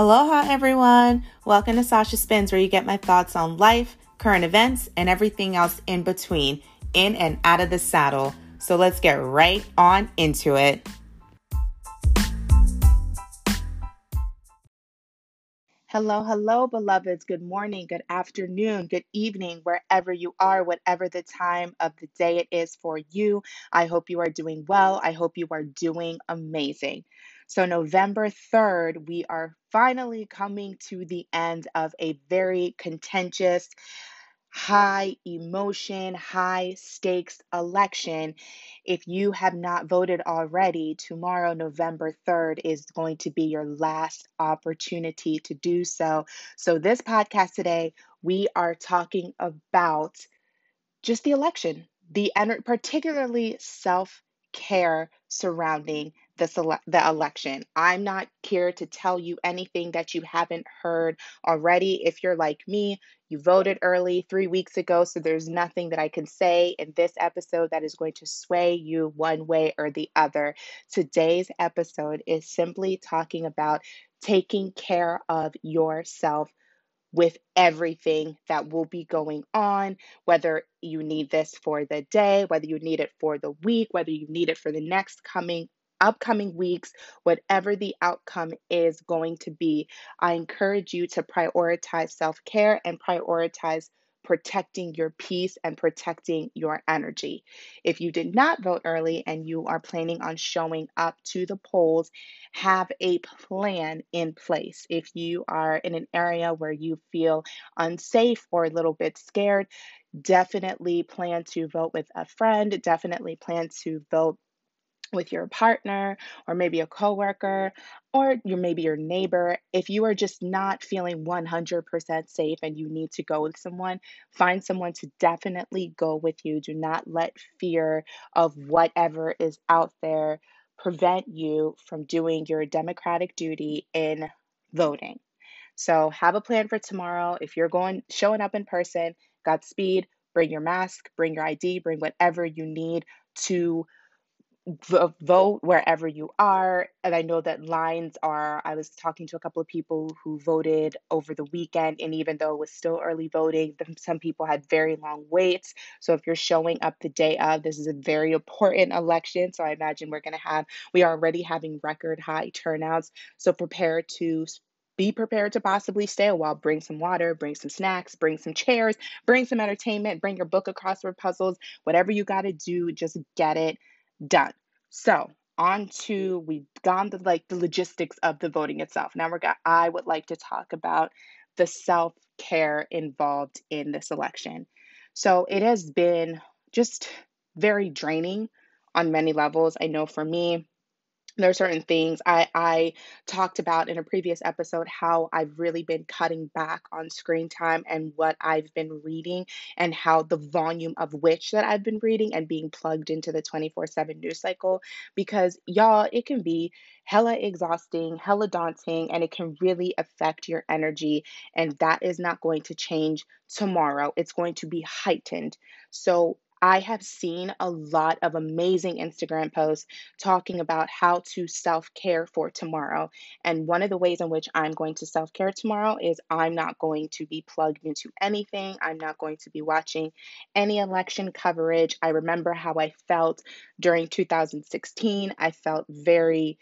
Aloha, everyone. Welcome to Sasha Spins, where you get my thoughts on life, current events, and everything else in between, in and out of the saddle. So let's get right on into it. Hello, hello, beloveds. Good morning, good afternoon, good evening, wherever you are, whatever the time of the day it is for you. I hope you are doing well. I hope you are doing amazing. So, November 3rd, we are finally coming to the end of a very contentious, high emotion, high stakes election. If you have not voted already, tomorrow, November 3rd, is going to be your last opportunity to do so. So, this podcast today, we are talking about just the election, the particularly self care surrounding the, sele- the election. I'm not here to tell you anything that you haven't heard already. If you're like me, you voted early three weeks ago, so there's nothing that I can say in this episode that is going to sway you one way or the other. Today's episode is simply talking about taking care of yourself with everything that will be going on, whether you need this for the day, whether you need it for the week, whether you need it for the next coming upcoming weeks, whatever the outcome is going to be, I encourage you to prioritize self care and prioritize protecting your peace and protecting your energy. If you did not vote early and you are planning on showing up to the polls, have a plan in place. If you are in an area where you feel unsafe or a little bit scared, definitely plan to vote with a friend, definitely plan to vote with your partner or maybe a coworker or your maybe your neighbor if you are just not feeling 100% safe and you need to go with someone find someone to definitely go with you. Do not let fear of whatever is out there prevent you from doing your democratic duty in voting. So have a plan for tomorrow. If you're going showing up in person godspeed. Bring your mask bring your id bring whatever you need to Uh, vote wherever you are. And I know that lines are, I was talking to a couple of people who voted over the weekend, and even though it was still early voting, some people had very long waits. So if you're showing up the day of, this is a very important election. So I imagine we're going to have, we are already having record high turnouts. So prepare to be prepared to possibly stay a while. Bring some water, bring some snacks, bring some chairs, bring some entertainment, bring your book of crossword puzzles, whatever you got to do, just get it done. So on to we've gone to like the logistics of the voting itself. Now we're got I would like to talk about the self-care involved in this election. So it has been just very draining on many levels. I know for me, there are certain things I, I talked about in a previous episode how I've really been cutting back on screen time and what I've been reading and how the volume of which that I've been reading and being plugged into the 24 7 news cycle because y'all, it can be hella exhausting, hella daunting, and it can really affect your energy. And that is not going to change tomorrow. It's going to be heightened. So I have seen a lot of amazing Instagram posts talking about how to self care for tomorrow. And one of the ways in which I'm going to self care tomorrow is I'm not going to be plugged into anything. I'm not going to be watching any election coverage. I remember how I felt during 2016. I felt very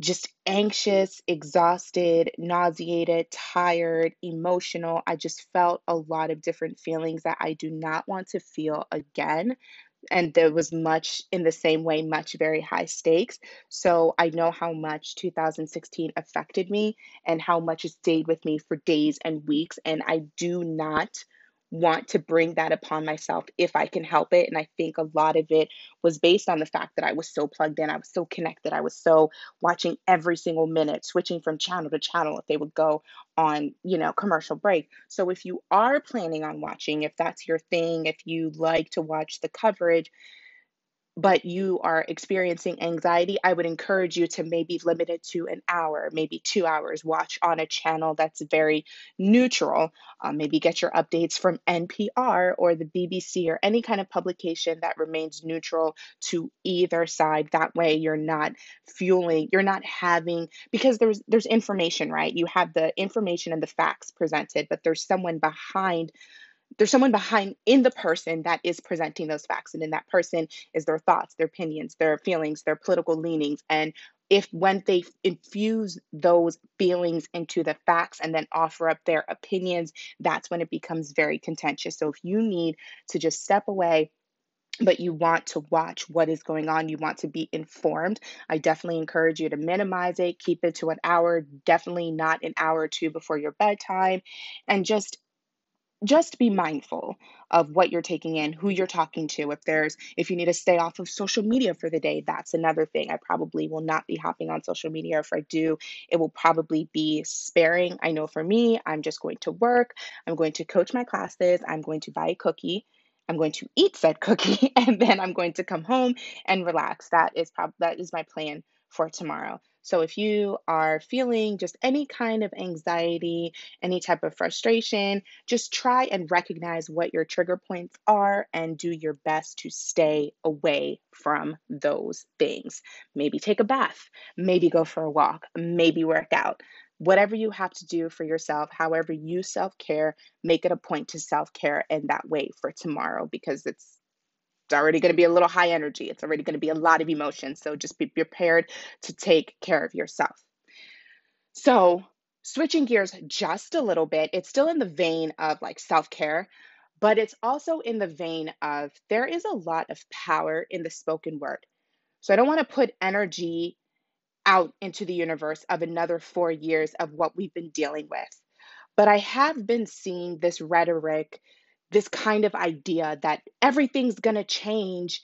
just anxious, exhausted, nauseated, tired, emotional. I just felt a lot of different feelings that I do not want to feel again. And there was much in the same way, much very high stakes. So I know how much 2016 affected me and how much it stayed with me for days and weeks. And I do not want to bring that upon myself if I can help it. And I think a lot of it was based on the fact that I was so plugged in, I was so connected, I was so watching every single minute, switching from channel to channel if they would go on, you know, commercial break. So if you are planning on watching, if that's your thing, if you like to watch the coverage, but you are experiencing anxiety, I would encourage you to maybe limit it to an hour, maybe two hours. Watch on a channel that's very neutral. Um, maybe get your updates from NPR or the BBC or any kind of publication that remains neutral to either side. That way, you're not fueling, you're not having because there's there's information, right? You have the information and the facts presented, but there's someone behind there's someone behind in the person that is presenting those facts and in that person is their thoughts their opinions their feelings their political leanings and if when they infuse those feelings into the facts and then offer up their opinions that's when it becomes very contentious. So if you need to just step away but you want to watch what is going on, you want to be informed, I definitely encourage you to minimize it, keep it to an hour, definitely not an hour or two before your bedtime, and just just be mindful of what you're taking in, who you're talking to. If there's if you need to stay off of social media for the day, that's another thing. I probably will not be hopping on social media. If I do, it will probably be sparing. I know for me, I'm just going to work, I'm going to coach my classes, I'm going to buy a cookie. I'm going to eat said cookie and then I'm going to come home and relax. That is prob- that is my plan for tomorrow. So if you are feeling just any kind of anxiety, any type of frustration, just try and recognize what your trigger points are and do your best to stay away from those things. Maybe take a bath, maybe go for a walk, maybe work out. Whatever you have to do for yourself, however you self care, make it a point to self care in that way for tomorrow because it's it's already going to be a little high energy. It's already going to be a lot of emotion. So just be prepared to take care of yourself. So, switching gears just a little bit, it's still in the vein of like self care, but it's also in the vein of there is a lot of power in the spoken word. So, I don't want to put energy out into the universe of another four years of what we've been dealing with. But I have been seeing this rhetoric this kind of idea that everything's going to change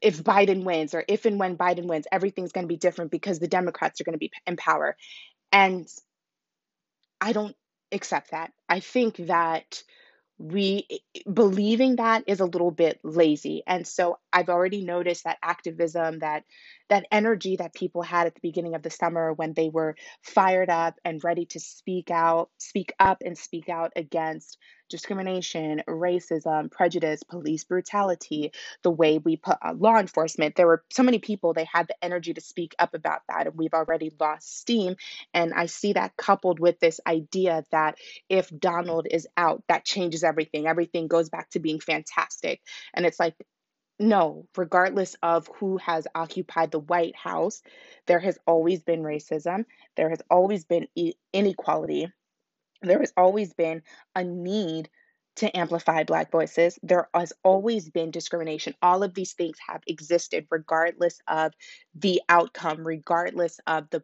if Biden wins or if and when Biden wins, everything's going to be different because the Democrats are going to be in power. And I don't accept that. I think that we believing that is a little bit lazy and so i've already noticed that activism that that energy that people had at the beginning of the summer when they were fired up and ready to speak out speak up and speak out against discrimination racism prejudice police brutality the way we put on law enforcement there were so many people they had the energy to speak up about that and we've already lost steam and i see that coupled with this idea that if donald is out that changes everything everything goes back to being fantastic and it's like no, regardless of who has occupied the White House, there has always been racism. There has always been e- inequality. There has always been a need to amplify Black voices. There has always been discrimination. All of these things have existed regardless of the outcome, regardless of the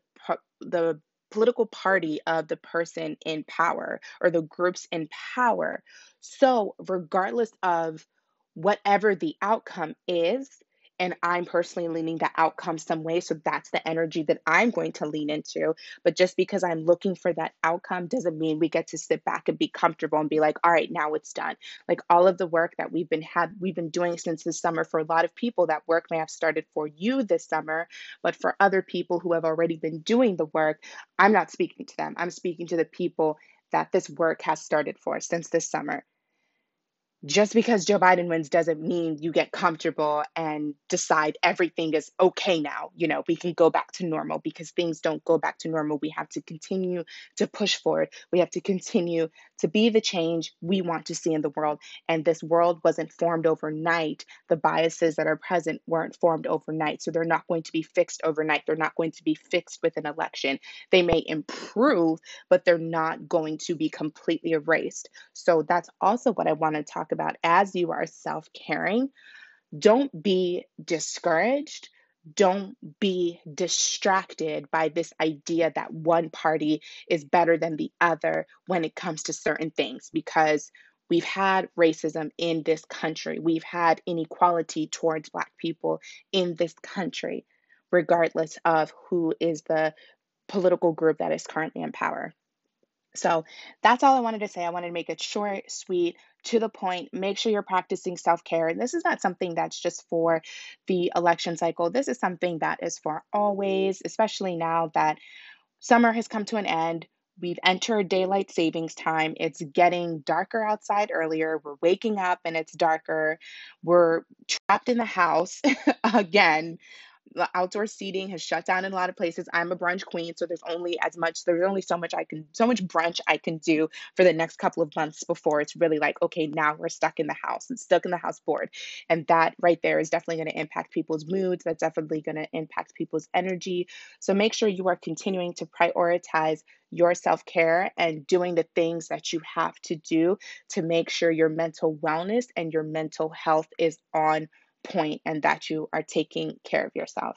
the political party of the person in power or the groups in power. So, regardless of whatever the outcome is, and I'm personally leaning the outcome some way. So that's the energy that I'm going to lean into. But just because I'm looking for that outcome doesn't mean we get to sit back and be comfortable and be like, all right, now it's done. Like all of the work that we've been had we've been doing since this summer for a lot of people, that work may have started for you this summer, but for other people who have already been doing the work, I'm not speaking to them. I'm speaking to the people that this work has started for since this summer just because Joe Biden wins doesn't mean you get comfortable and decide everything is okay now. You know, we can go back to normal because things don't go back to normal. We have to continue to push forward. We have to continue to be the change we want to see in the world. And this world wasn't formed overnight. The biases that are present weren't formed overnight. So they're not going to be fixed overnight. They're not going to be fixed with an election. They may improve, but they're not going to be completely erased. So that's also what I want to talk about as you are self caring. Don't be discouraged. Don't be distracted by this idea that one party is better than the other when it comes to certain things because we've had racism in this country. We've had inequality towards Black people in this country, regardless of who is the political group that is currently in power. So that's all I wanted to say. I wanted to make it short, sweet, to the point. Make sure you're practicing self care. And this is not something that's just for the election cycle. This is something that is for always, especially now that summer has come to an end. We've entered daylight savings time. It's getting darker outside earlier. We're waking up and it's darker. We're trapped in the house again the outdoor seating has shut down in a lot of places. I'm a brunch queen, so there's only as much there's only so much I can so much brunch I can do for the next couple of months before it's really like okay, now we're stuck in the house and stuck in the house bored. And that right there is definitely going to impact people's moods. That's definitely going to impact people's energy. So make sure you are continuing to prioritize your self-care and doing the things that you have to do to make sure your mental wellness and your mental health is on point and that you are taking care of yourself.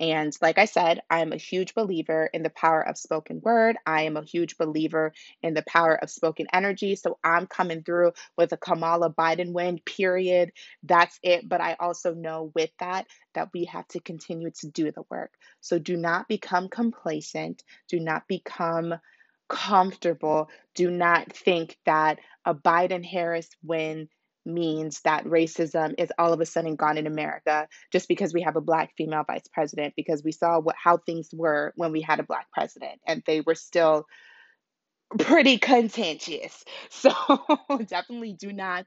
And like I said, I'm a huge believer in the power of spoken word. I am a huge believer in the power of spoken energy. So I'm coming through with a Kamala Biden win, period. That's it. But I also know with that, that we have to continue to do the work. So do not become complacent. Do not become comfortable. Do not think that a Biden Harris win means that racism is all of a sudden gone in America just because we have a black female vice president because we saw what how things were when we had a black president and they were still pretty contentious. So definitely do not,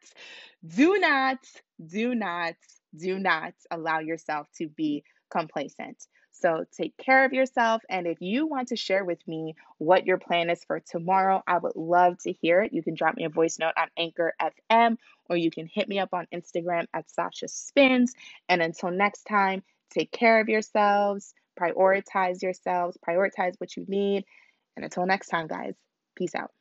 do not, do not, do not allow yourself to be complacent. So take care of yourself. And if you want to share with me what your plan is for tomorrow, I would love to hear it. You can drop me a voice note on Anchor FM or you can hit me up on Instagram at Sasha Spins. And until next time, take care of yourselves, prioritize yourselves, prioritize what you need. And until next time, guys. Peace out.